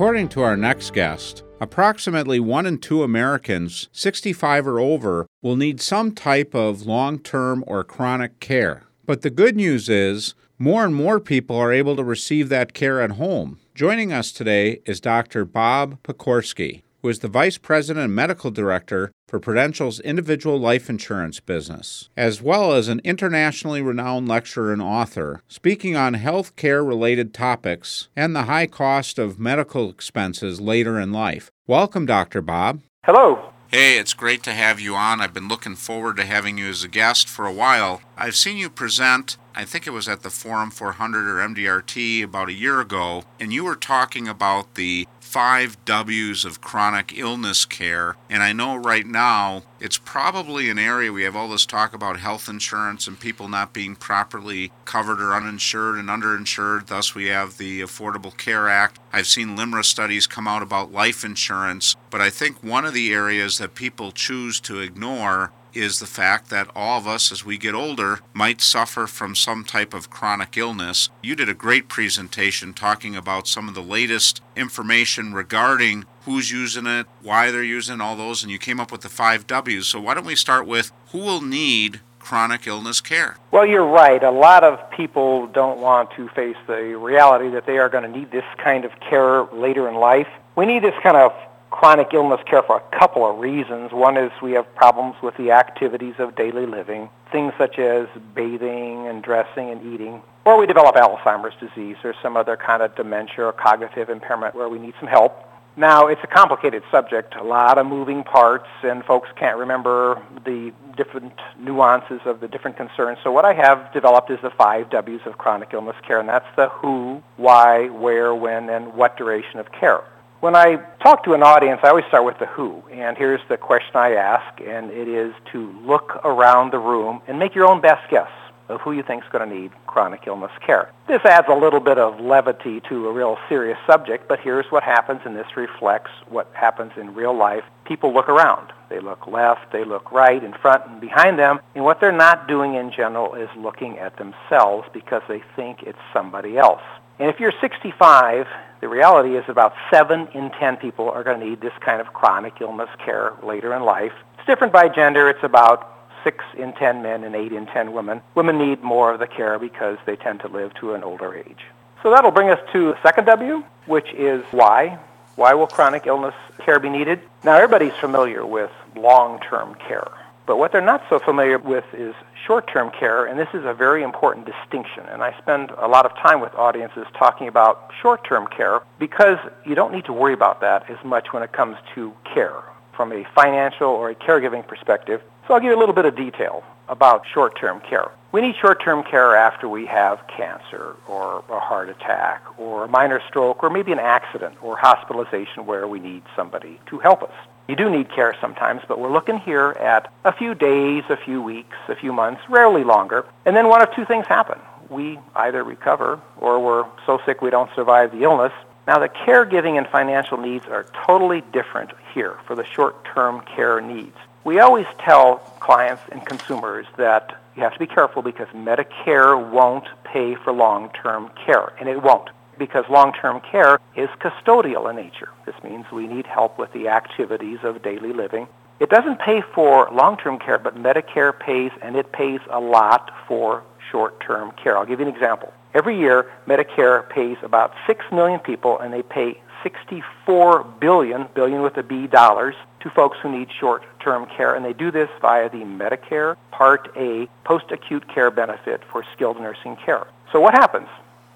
According to our next guest, approximately 1 in 2 Americans 65 or over will need some type of long term or chronic care. But the good news is, more and more people are able to receive that care at home. Joining us today is Dr. Bob Pokorski, who is the Vice President and Medical Director for Prudential's individual life insurance business, as well as an internationally renowned lecturer and author, speaking on health care related topics and the high cost of medical expenses later in life. Welcome, Dr. Bob. Hello. Hey, it's great to have you on. I've been looking forward to having you as a guest for a while. I've seen you present, I think it was at the Forum 400 or MDRT about a year ago, and you were talking about the five W's of chronic illness care. And I know right now it's probably an area we have all this talk about health insurance and people not being properly covered or uninsured and underinsured. Thus, we have the Affordable Care Act. I've seen LIMRA studies come out about life insurance, but I think one of the areas that people choose to ignore is the fact that all of us, as we get older, might suffer from some type of chronic illness. You did a great presentation talking about some of the latest information regarding who's using it, why they're using all those, and you came up with the five W's. So, why don't we start with who will need chronic illness care? Well, you're right. A lot of people don't want to face the reality that they are going to need this kind of care later in life. We need this kind of chronic illness care for a couple of reasons. One is we have problems with the activities of daily living, things such as bathing and dressing and eating. Or we develop Alzheimer's disease or some other kind of dementia or cognitive impairment where we need some help. Now, it's a complicated subject, a lot of moving parts, and folks can't remember the different nuances of the different concerns. So what I have developed is the five W's of chronic illness care, and that's the who, why, where, when, and what duration of care. When I talk to an audience, I always start with the who. And here's the question I ask, and it is to look around the room and make your own best guess of who you think is going to need chronic illness care. This adds a little bit of levity to a real serious subject, but here's what happens, and this reflects what happens in real life. People look around. They look left, they look right, in front and behind them, and what they're not doing in general is looking at themselves because they think it's somebody else. And if you're 65, the reality is about 7 in 10 people are going to need this kind of chronic illness care later in life. It's different by gender. It's about 6 in 10 men and 8 in 10 women. Women need more of the care because they tend to live to an older age. So that'll bring us to the second W, which is why. Why will chronic illness care be needed? Now, everybody's familiar with long-term care. But what they're not so familiar with is short-term care, and this is a very important distinction. And I spend a lot of time with audiences talking about short-term care because you don't need to worry about that as much when it comes to care from a financial or a caregiving perspective. So I'll give you a little bit of detail about short-term care. We need short-term care after we have cancer or a heart attack or a minor stroke or maybe an accident or hospitalization where we need somebody to help us. You do need care sometimes, but we're looking here at a few days, a few weeks, a few months, rarely longer. And then one of two things happen. We either recover or we're so sick we don't survive the illness. Now, the caregiving and financial needs are totally different here for the short-term care needs. We always tell clients and consumers that you have to be careful because Medicare won't pay for long-term care, and it won't because long-term care is custodial in nature. This means we need help with the activities of daily living. It doesn't pay for long-term care, but Medicare pays, and it pays a lot for short-term care. I'll give you an example. Every year, Medicare pays about 6 million people, and they pay 64 billion, billion with a B dollars, to folks who need short-term care, and they do this via the Medicare Part A post-acute care benefit for skilled nursing care. So what happens?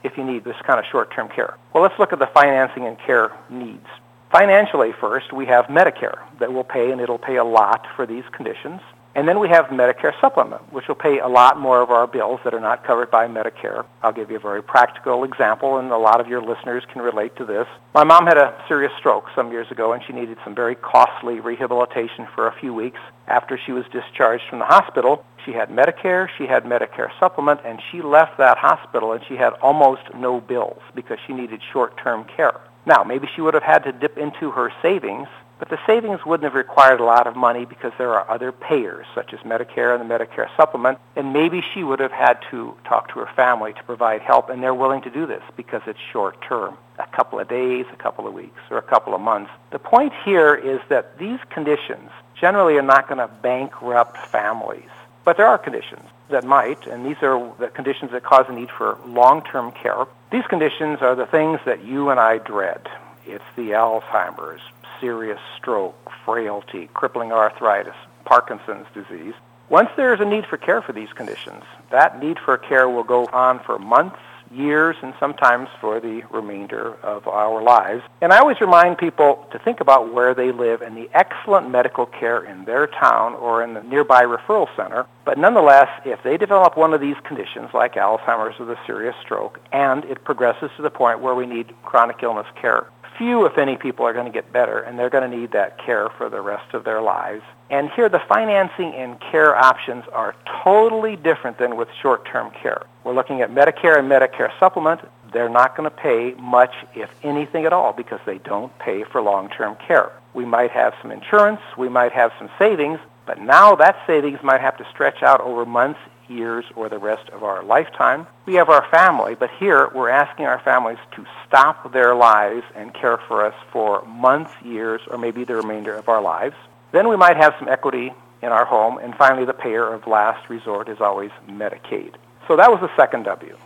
If you need this kind of short-term care. Well, let's look at the financing and care needs. Financially first, we have Medicare that will pay, and it'll pay a lot for these conditions. And then we have Medicare Supplement, which will pay a lot more of our bills that are not covered by Medicare. I'll give you a very practical example, and a lot of your listeners can relate to this. My mom had a serious stroke some years ago, and she needed some very costly rehabilitation for a few weeks. After she was discharged from the hospital, she had Medicare, she had Medicare Supplement, and she left that hospital and she had almost no bills because she needed short-term care. Now, maybe she would have had to dip into her savings but the savings wouldn't have required a lot of money because there are other payers, such as Medicare and the Medicare supplement, and maybe she would have had to talk to her family to provide help, and they're willing to do this because it's short term, a couple of days, a couple of weeks, or a couple of months. The point here is that these conditions generally are not going to bankrupt families. But there are conditions that might, and these are the conditions that cause a need for long-term care. These conditions are the things that you and I dread. It's the Alzheimer's, serious stroke, frailty, crippling arthritis, Parkinson's disease. Once there is a need for care for these conditions, that need for care will go on for months, years, and sometimes for the remainder of our lives. And I always remind people to think about where they live and the excellent medical care in their town or in the nearby referral center. But nonetheless, if they develop one of these conditions like Alzheimer's or the serious stroke, and it progresses to the point where we need chronic illness care, few, if any, people are going to get better, and they're going to need that care for the rest of their lives. And here, the financing and care options are totally different than with short-term care. We're looking at Medicare and Medicare supplement. They're not going to pay much, if anything at all, because they don't pay for long-term care. We might have some insurance, we might have some savings, but now that savings might have to stretch out over months, years, or the rest of our lifetime. We have our family, but here we're asking our families to stop their lives and care for us for months, years, or maybe the remainder of our lives. Then we might have some equity in our home, and finally the payer of last resort is always Medicaid. So that was the second W.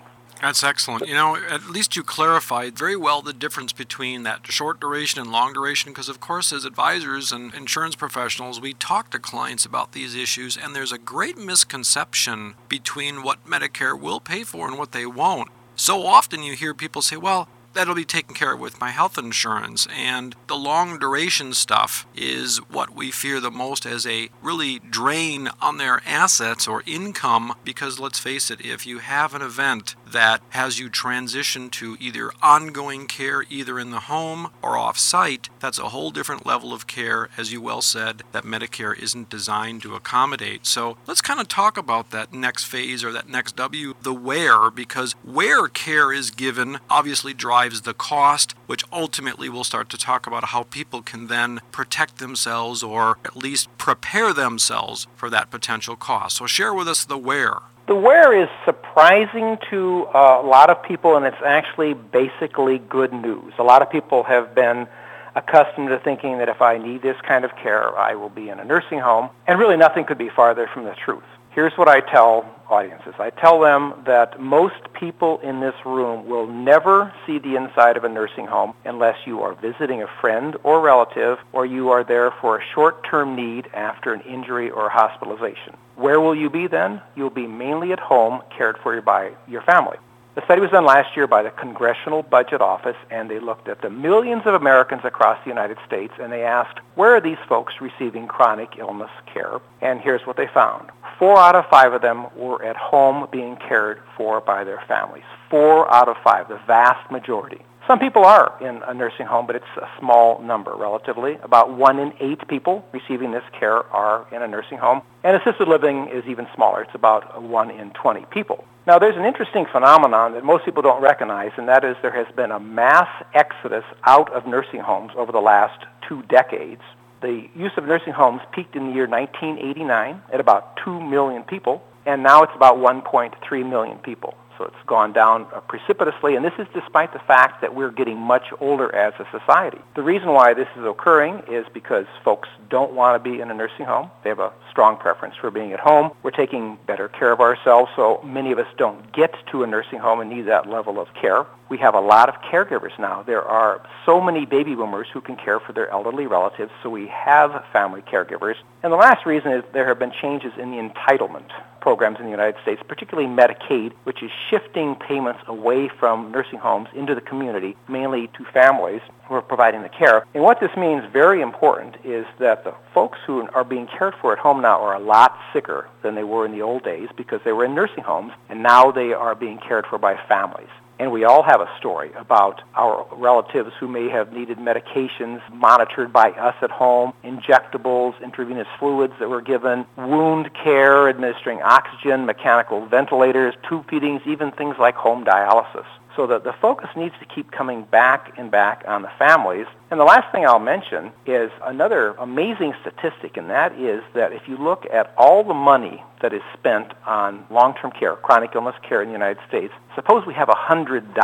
That's excellent. You know, at least you clarified very well the difference between that short duration and long duration because, of course, as advisors and insurance professionals, we talk to clients about these issues, and there's a great misconception between what Medicare will pay for and what they won't. So often you hear people say, well, that'll be taken care of with my health insurance. And the long duration stuff is what we fear the most as a really drain on their assets or income. Because let's face it, if you have an event that has you transition to either ongoing care, either in the home or off site, that's a whole different level of care, as you well said, that Medicare isn't designed to accommodate. So let's kind of talk about that next phase or that next W, the where, because where care is given obviously drives the cost, which ultimately we'll start to talk about how people can then protect themselves or at least prepare themselves for that potential cost. So share with us the where. The where is surprising to uh, a lot of people, and it's actually basically good news. A lot of people have been accustomed to thinking that if I need this kind of care, I will be in a nursing home, and really nothing could be farther from the truth. Here's what I tell audiences. I tell them that most people in this room will never see the inside of a nursing home unless you are visiting a friend or relative or you are there for a short-term need after an injury or hospitalization. Where will you be then? You'll be mainly at home cared for by your family. The study was done last year by the Congressional Budget Office, and they looked at the millions of Americans across the United States, and they asked, where are these folks receiving chronic illness care? And here's what they found. Four out of five of them were at home being cared for by their families. Four out of five, the vast majority. Some people are in a nursing home, but it's a small number relatively. About one in eight people receiving this care are in a nursing home. And assisted living is even smaller. It's about one in 20 people. Now, there's an interesting phenomenon that most people don't recognize, and that is there has been a mass exodus out of nursing homes over the last two decades. The use of nursing homes peaked in the year 1989 at about 2 million people, and now it's about 1.3 million people. So it's gone down uh, precipitously, and this is despite the fact that we're getting much older as a society. The reason why this is occurring is because folks don't want to be in a nursing home. They have a strong preference for being at home. We're taking better care of ourselves, so many of us don't get to a nursing home and need that level of care. We have a lot of caregivers now. There are so many baby boomers who can care for their elderly relatives, so we have family caregivers. And the last reason is there have been changes in the entitlement programs in the United States, particularly Medicaid, which is shifting payments away from nursing homes into the community, mainly to families who are providing the care. And what this means, very important, is that the folks who are being cared for at home now are a lot sicker than they were in the old days because they were in nursing homes, and now they are being cared for by families. And we all have a story about our relatives who may have needed medications monitored by us at home, injectables, intravenous fluids that were given, wound care, administering oxygen, mechanical ventilators, tube feedings, even things like home dialysis. So that the focus needs to keep coming back and back on the families. And the last thing I'll mention is another amazing statistic, and that is that if you look at all the money that is spent on long-term care, chronic illness care in the United States, suppose we have $100.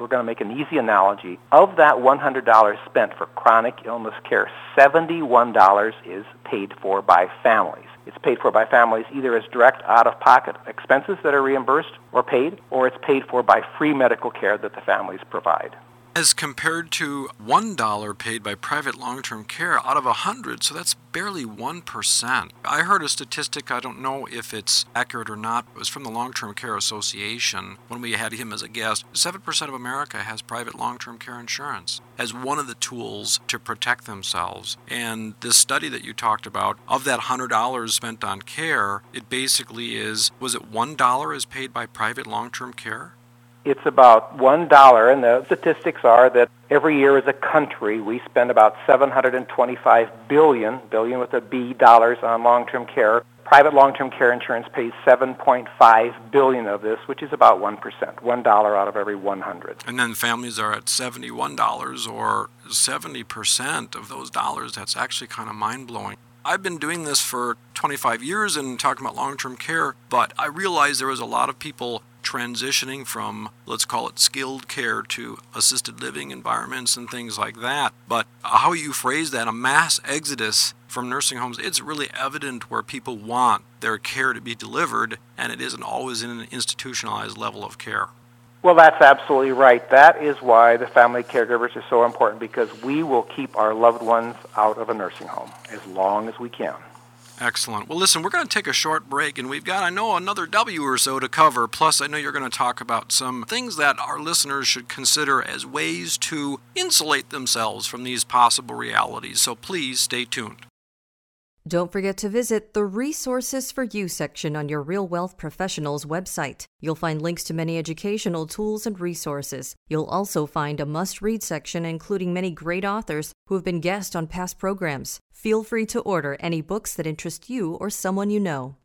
We're going to make an easy analogy. Of that $100 spent for chronic illness care, $71 is paid for by families. It's paid for by families either as direct out-of-pocket expenses that are reimbursed or paid, or it's paid for by free medical care that the families provide as compared to $1 paid by private long term care out of 100, so that's barely 1%. I heard a statistic, I don't know if it's accurate or not, it was from the Long Term Care Association when we had him as a guest. 7% of America has private long term care insurance as one of the tools to protect themselves. And this study that you talked about, of that $100 spent on care, it basically is was it $1 is paid by private long term care? It's about one dollar, and the statistics are that every year as a country we spend about 725 billion, billion with a B, dollars on long-term care. Private long-term care insurance pays 7.5 billion of this, which is about one percent, one dollar out of every 100. And then families are at 71 dollars, or 70 percent of those dollars. That's actually kind of mind-blowing. I've been doing this for 25 years and talking about long term care, but I realized there was a lot of people transitioning from, let's call it skilled care to assisted living environments and things like that. But how you phrase that, a mass exodus from nursing homes, it's really evident where people want their care to be delivered, and it isn't always in an institutionalized level of care. Well, that's absolutely right. That is why the family caregivers are so important because we will keep our loved ones out of a nursing home as long as we can. Excellent. Well, listen, we're going to take a short break, and we've got, I know, another W or so to cover. Plus, I know you're going to talk about some things that our listeners should consider as ways to insulate themselves from these possible realities. So please stay tuned. Don't forget to visit the Resources for You section on your Real Wealth Professionals website. You'll find links to many educational tools and resources. You'll also find a must read section including many great authors who have been guests on past programs. Feel free to order any books that interest you or someone you know.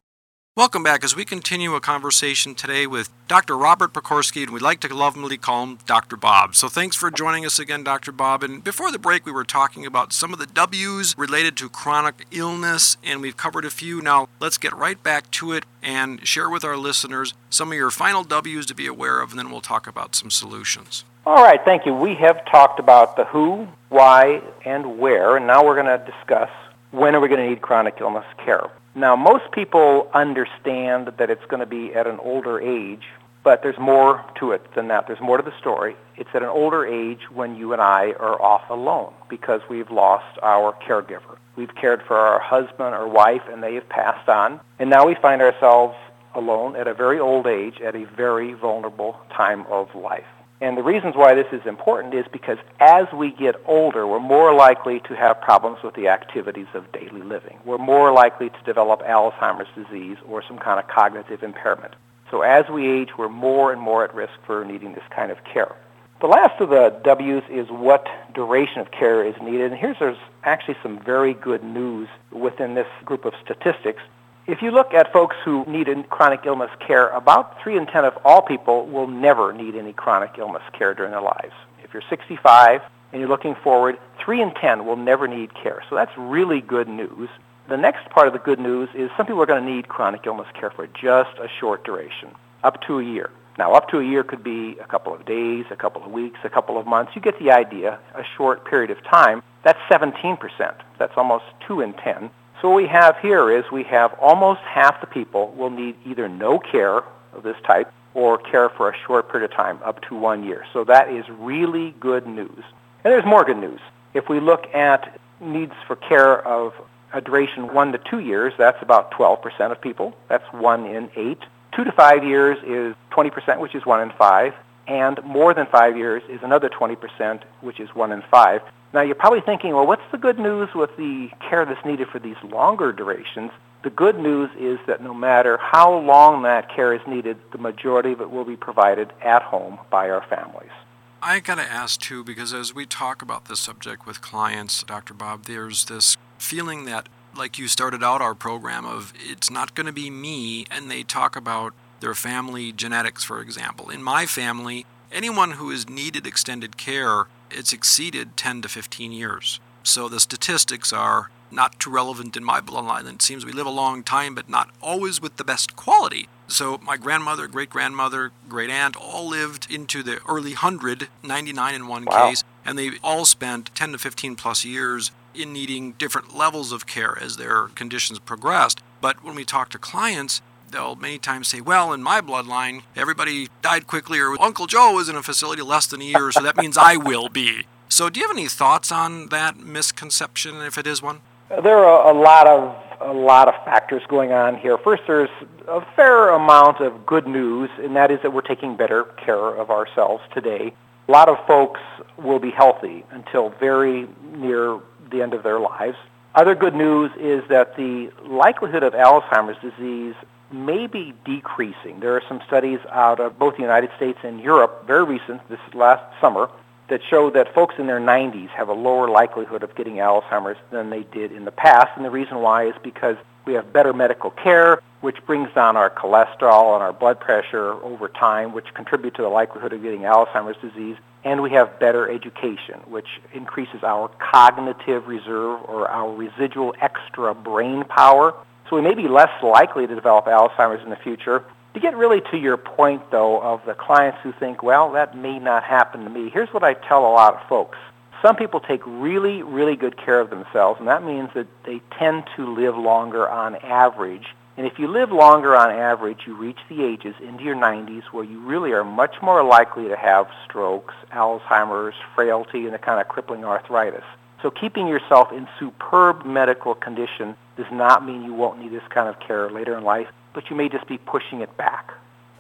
Welcome back as we continue a conversation today with Dr. Robert Pokorski, and we'd like to lovingly call him Dr. Bob. So thanks for joining us again, Dr. Bob. And before the break, we were talking about some of the W's related to chronic illness, and we've covered a few. Now let's get right back to it and share with our listeners some of your final W's to be aware of, and then we'll talk about some solutions. All right, thank you. We have talked about the who, why, and where, and now we're going to discuss when are we going to need chronic illness care. Now, most people understand that it's going to be at an older age, but there's more to it than that. There's more to the story. It's at an older age when you and I are off alone because we've lost our caregiver. We've cared for our husband or wife and they have passed on. And now we find ourselves alone at a very old age at a very vulnerable time of life. And the reasons why this is important is because as we get older, we're more likely to have problems with the activities of daily living. We're more likely to develop Alzheimer's disease or some kind of cognitive impairment. So as we age, we're more and more at risk for needing this kind of care. The last of the W's is what duration of care is needed. And here's there's actually some very good news within this group of statistics. If you look at folks who need chronic illness care, about 3 in 10 of all people will never need any chronic illness care during their lives. If you're 65 and you're looking forward, 3 in 10 will never need care. So that's really good news. The next part of the good news is some people are going to need chronic illness care for just a short duration, up to a year. Now, up to a year could be a couple of days, a couple of weeks, a couple of months. You get the idea, a short period of time. That's 17%. That's almost 2 in 10. So what we have here is we have almost half the people will need either no care of this type or care for a short period of time, up to one year. So that is really good news. And there's more good news. If we look at needs for care of a duration one to two years, that's about 12% of people. That's one in eight. Two to five years is 20%, which is one in five. And more than five years is another 20%, which is one in five. Now you're probably thinking, well, what's the good news with the care that's needed for these longer durations? The good news is that no matter how long that care is needed, the majority of it will be provided at home by our families. I got to ask too, because as we talk about this subject with clients, Dr. Bob, there's this feeling that, like you started out our program, of it's not going to be me, and they talk about their family genetics, for example. In my family, anyone who has needed extended care, it's exceeded 10 to 15 years. So the statistics are not too relevant in my bloodline. It seems we live a long time, but not always with the best quality. So my grandmother, great grandmother, great aunt all lived into the early 100, 99 in one wow. case, and they all spent 10 to 15 plus years in needing different levels of care as their conditions progressed. But when we talk to clients, they'll many times say, well, in my bloodline, everybody died quickly, or Uncle Joe was in a facility less than a year, so that means I will be. So, do you have any thoughts on that misconception, if it is one? There are a lot of a lot of factors going on here. First, there's a fair amount of good news, and that is that we're taking better care of ourselves today. A lot of folks will be healthy until very near the end of their lives. Other good news is that the likelihood of Alzheimer's disease may be decreasing. There are some studies out of both the United States and Europe, very recent, this is last summer, that show that folks in their 90s have a lower likelihood of getting Alzheimer's than they did in the past. And the reason why is because we have better medical care, which brings down our cholesterol and our blood pressure over time, which contribute to the likelihood of getting Alzheimer's disease. And we have better education, which increases our cognitive reserve or our residual extra brain power, so we may be less likely to develop Alzheimer's in the future. To get really to your point, though, of the clients who think, well, that may not happen to me, here's what I tell a lot of folks. Some people take really, really good care of themselves, and that means that they tend to live longer on average. And if you live longer on average, you reach the ages into your 90s where you really are much more likely to have strokes, Alzheimer's, frailty, and the kind of crippling arthritis. So keeping yourself in superb medical condition does not mean you won't need this kind of care later in life, but you may just be pushing it back.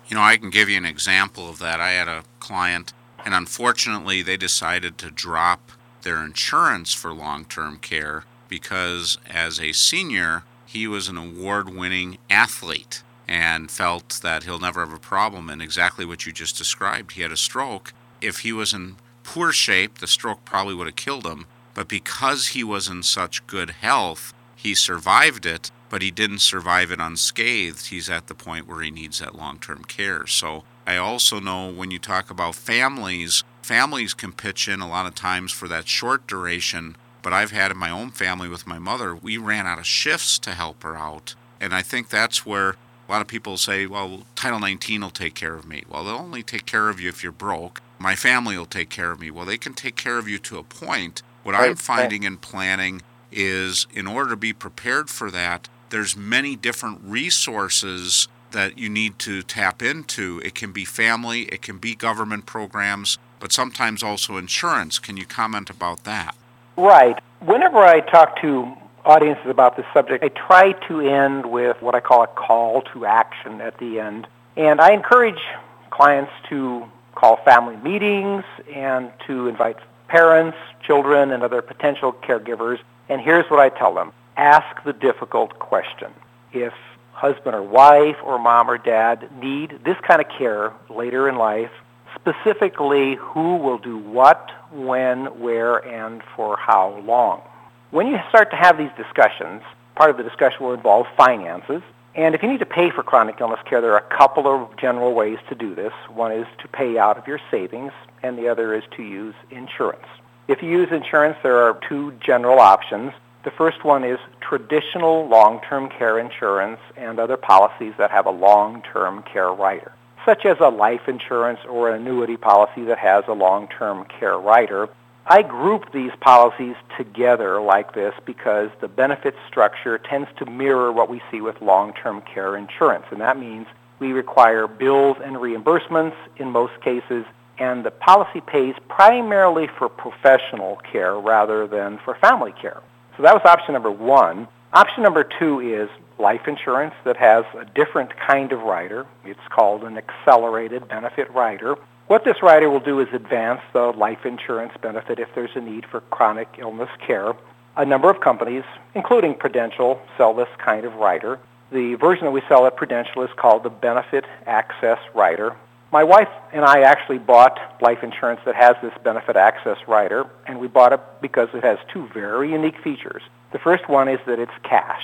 You know, I can give you an example of that. I had a client, and unfortunately, they decided to drop their insurance for long term care because as a senior, he was an award winning athlete and felt that he'll never have a problem. And exactly what you just described, he had a stroke. If he was in poor shape, the stroke probably would have killed him. But because he was in such good health, he survived it, but he didn't survive it unscathed. He's at the point where he needs that long term care. So I also know when you talk about families, families can pitch in a lot of times for that short duration. But I've had in my own family with my mother, we ran out of shifts to help her out. And I think that's where a lot of people say, well, Title 19 will take care of me. Well, they'll only take care of you if you're broke. My family will take care of me. Well, they can take care of you to a point, what right, I'm finding in planning is in order to be prepared for that, there's many different resources that you need to tap into. It can be family, it can be government programs, but sometimes also insurance. Can you comment about that? Right. Whenever I talk to audiences about this subject, I try to end with what I call a call to action at the end. And I encourage clients to call family meetings and to invite parents, children, and other potential caregivers. And here's what I tell them. Ask the difficult question. If husband or wife or mom or dad need this kind of care later in life, specifically who will do what, when, where, and for how long. When you start to have these discussions, part of the discussion will involve finances. And if you need to pay for chronic illness care, there are a couple of general ways to do this. One is to pay out of your savings, and the other is to use insurance. If you use insurance, there are two general options. The first one is traditional long-term care insurance and other policies that have a long-term care rider, such as a life insurance or an annuity policy that has a long-term care rider. I group these policies together like this because the benefit structure tends to mirror what we see with long-term care insurance, and that means we require bills and reimbursements in most cases and the policy pays primarily for professional care rather than for family care. So that was option number one. Option number two is life insurance that has a different kind of rider. It's called an accelerated benefit rider. What this rider will do is advance the life insurance benefit if there's a need for chronic illness care. A number of companies, including Prudential, sell this kind of rider. The version that we sell at Prudential is called the Benefit Access Rider. My wife and I actually bought life insurance that has this benefit access rider, and we bought it because it has two very unique features. The first one is that it's cash.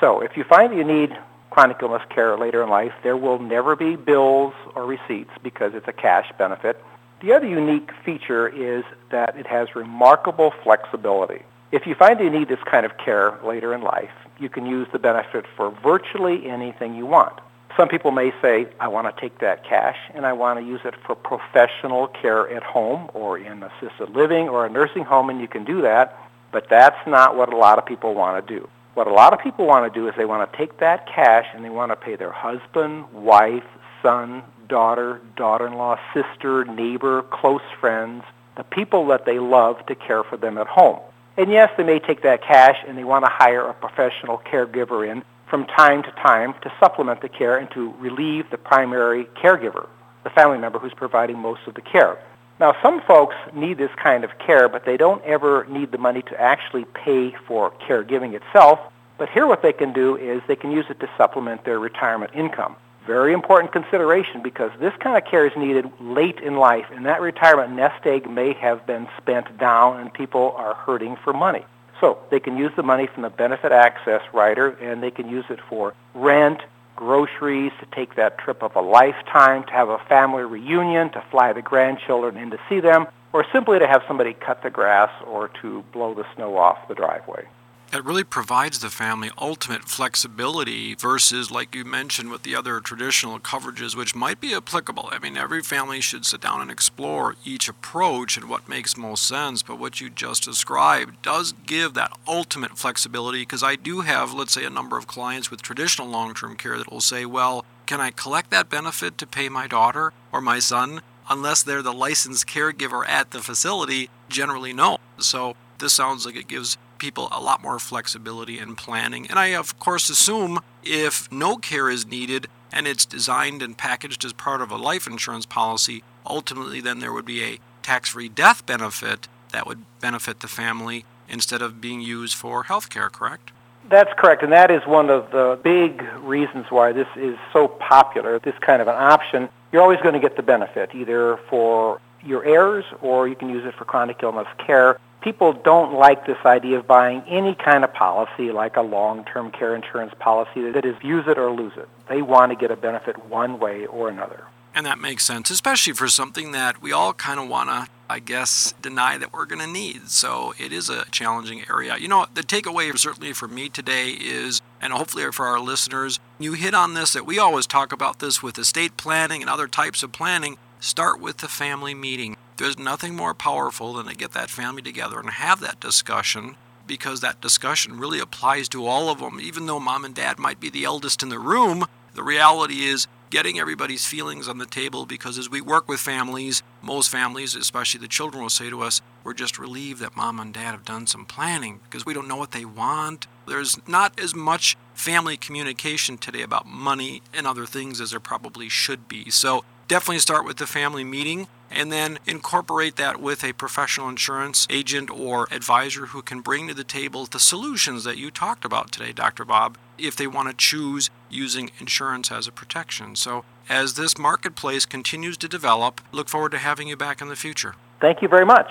So if you find that you need chronic illness care later in life, there will never be bills or receipts because it's a cash benefit. The other unique feature is that it has remarkable flexibility. If you find you need this kind of care later in life, you can use the benefit for virtually anything you want. Some people may say, I want to take that cash and I want to use it for professional care at home or in assisted living or a nursing home, and you can do that. But that's not what a lot of people want to do. What a lot of people want to do is they want to take that cash and they want to pay their husband, wife, son, daughter, daughter-in-law, sister, neighbor, close friends, the people that they love to care for them at home. And yes, they may take that cash and they want to hire a professional caregiver in from time to time to supplement the care and to relieve the primary caregiver, the family member who's providing most of the care. Now, some folks need this kind of care, but they don't ever need the money to actually pay for caregiving itself. But here what they can do is they can use it to supplement their retirement income. Very important consideration because this kind of care is needed late in life, and that retirement nest egg may have been spent down and people are hurting for money. So they can use the money from the benefit access rider and they can use it for rent, groceries, to take that trip of a lifetime, to have a family reunion, to fly the grandchildren in to see them, or simply to have somebody cut the grass or to blow the snow off the driveway it really provides the family ultimate flexibility versus, like you mentioned, with the other traditional coverages, which might be applicable. I mean, every family should sit down and explore each approach and what makes most sense. But what you just described does give that ultimate flexibility because I do have, let's say, a number of clients with traditional long term care that will say, well, can I collect that benefit to pay my daughter or my son? Unless they're the licensed caregiver at the facility, generally no. So this sounds like it gives people a lot more flexibility in planning. And I, of course, assume if no care is needed and it's designed and packaged as part of a life insurance policy, ultimately then there would be a tax free death benefit that would benefit the family instead of being used for health care, correct? That's correct, and that is one of the big reasons why this is so popular, this kind of an option. You're always going to get the benefit, either for your heirs or you can use it for chronic illness care people don't like this idea of buying any kind of policy like a long-term care insurance policy that is use it or lose it. They want to get a benefit one way or another. And that makes sense, especially for something that we all kind of want to, I guess, deny that we're going to need. So it is a challenging area. You know, the takeaway certainly for me today is, and hopefully for our listeners, you hit on this that we always talk about this with estate planning and other types of planning. Start with the family meeting. There's nothing more powerful than to get that family together and have that discussion because that discussion really applies to all of them. Even though mom and dad might be the eldest in the room, the reality is getting everybody's feelings on the table because as we work with families, most families, especially the children, will say to us, We're just relieved that mom and dad have done some planning because we don't know what they want. There's not as much family communication today about money and other things as there probably should be. So definitely start with the family meeting and then incorporate that with a professional insurance agent or advisor who can bring to the table the solutions that you talked about today, Dr. Bob, if they want to choose using insurance as a protection. So, as this marketplace continues to develop, look forward to having you back in the future. Thank you very much.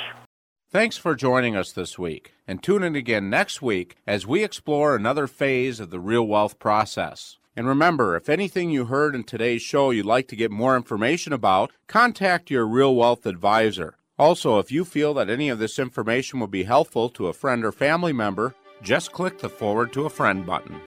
Thanks for joining us this week, and tune in again next week as we explore another phase of the real wealth process. And remember, if anything you heard in today's show you'd like to get more information about, contact your Real Wealth advisor. Also, if you feel that any of this information will be helpful to a friend or family member, just click the Forward to a Friend button.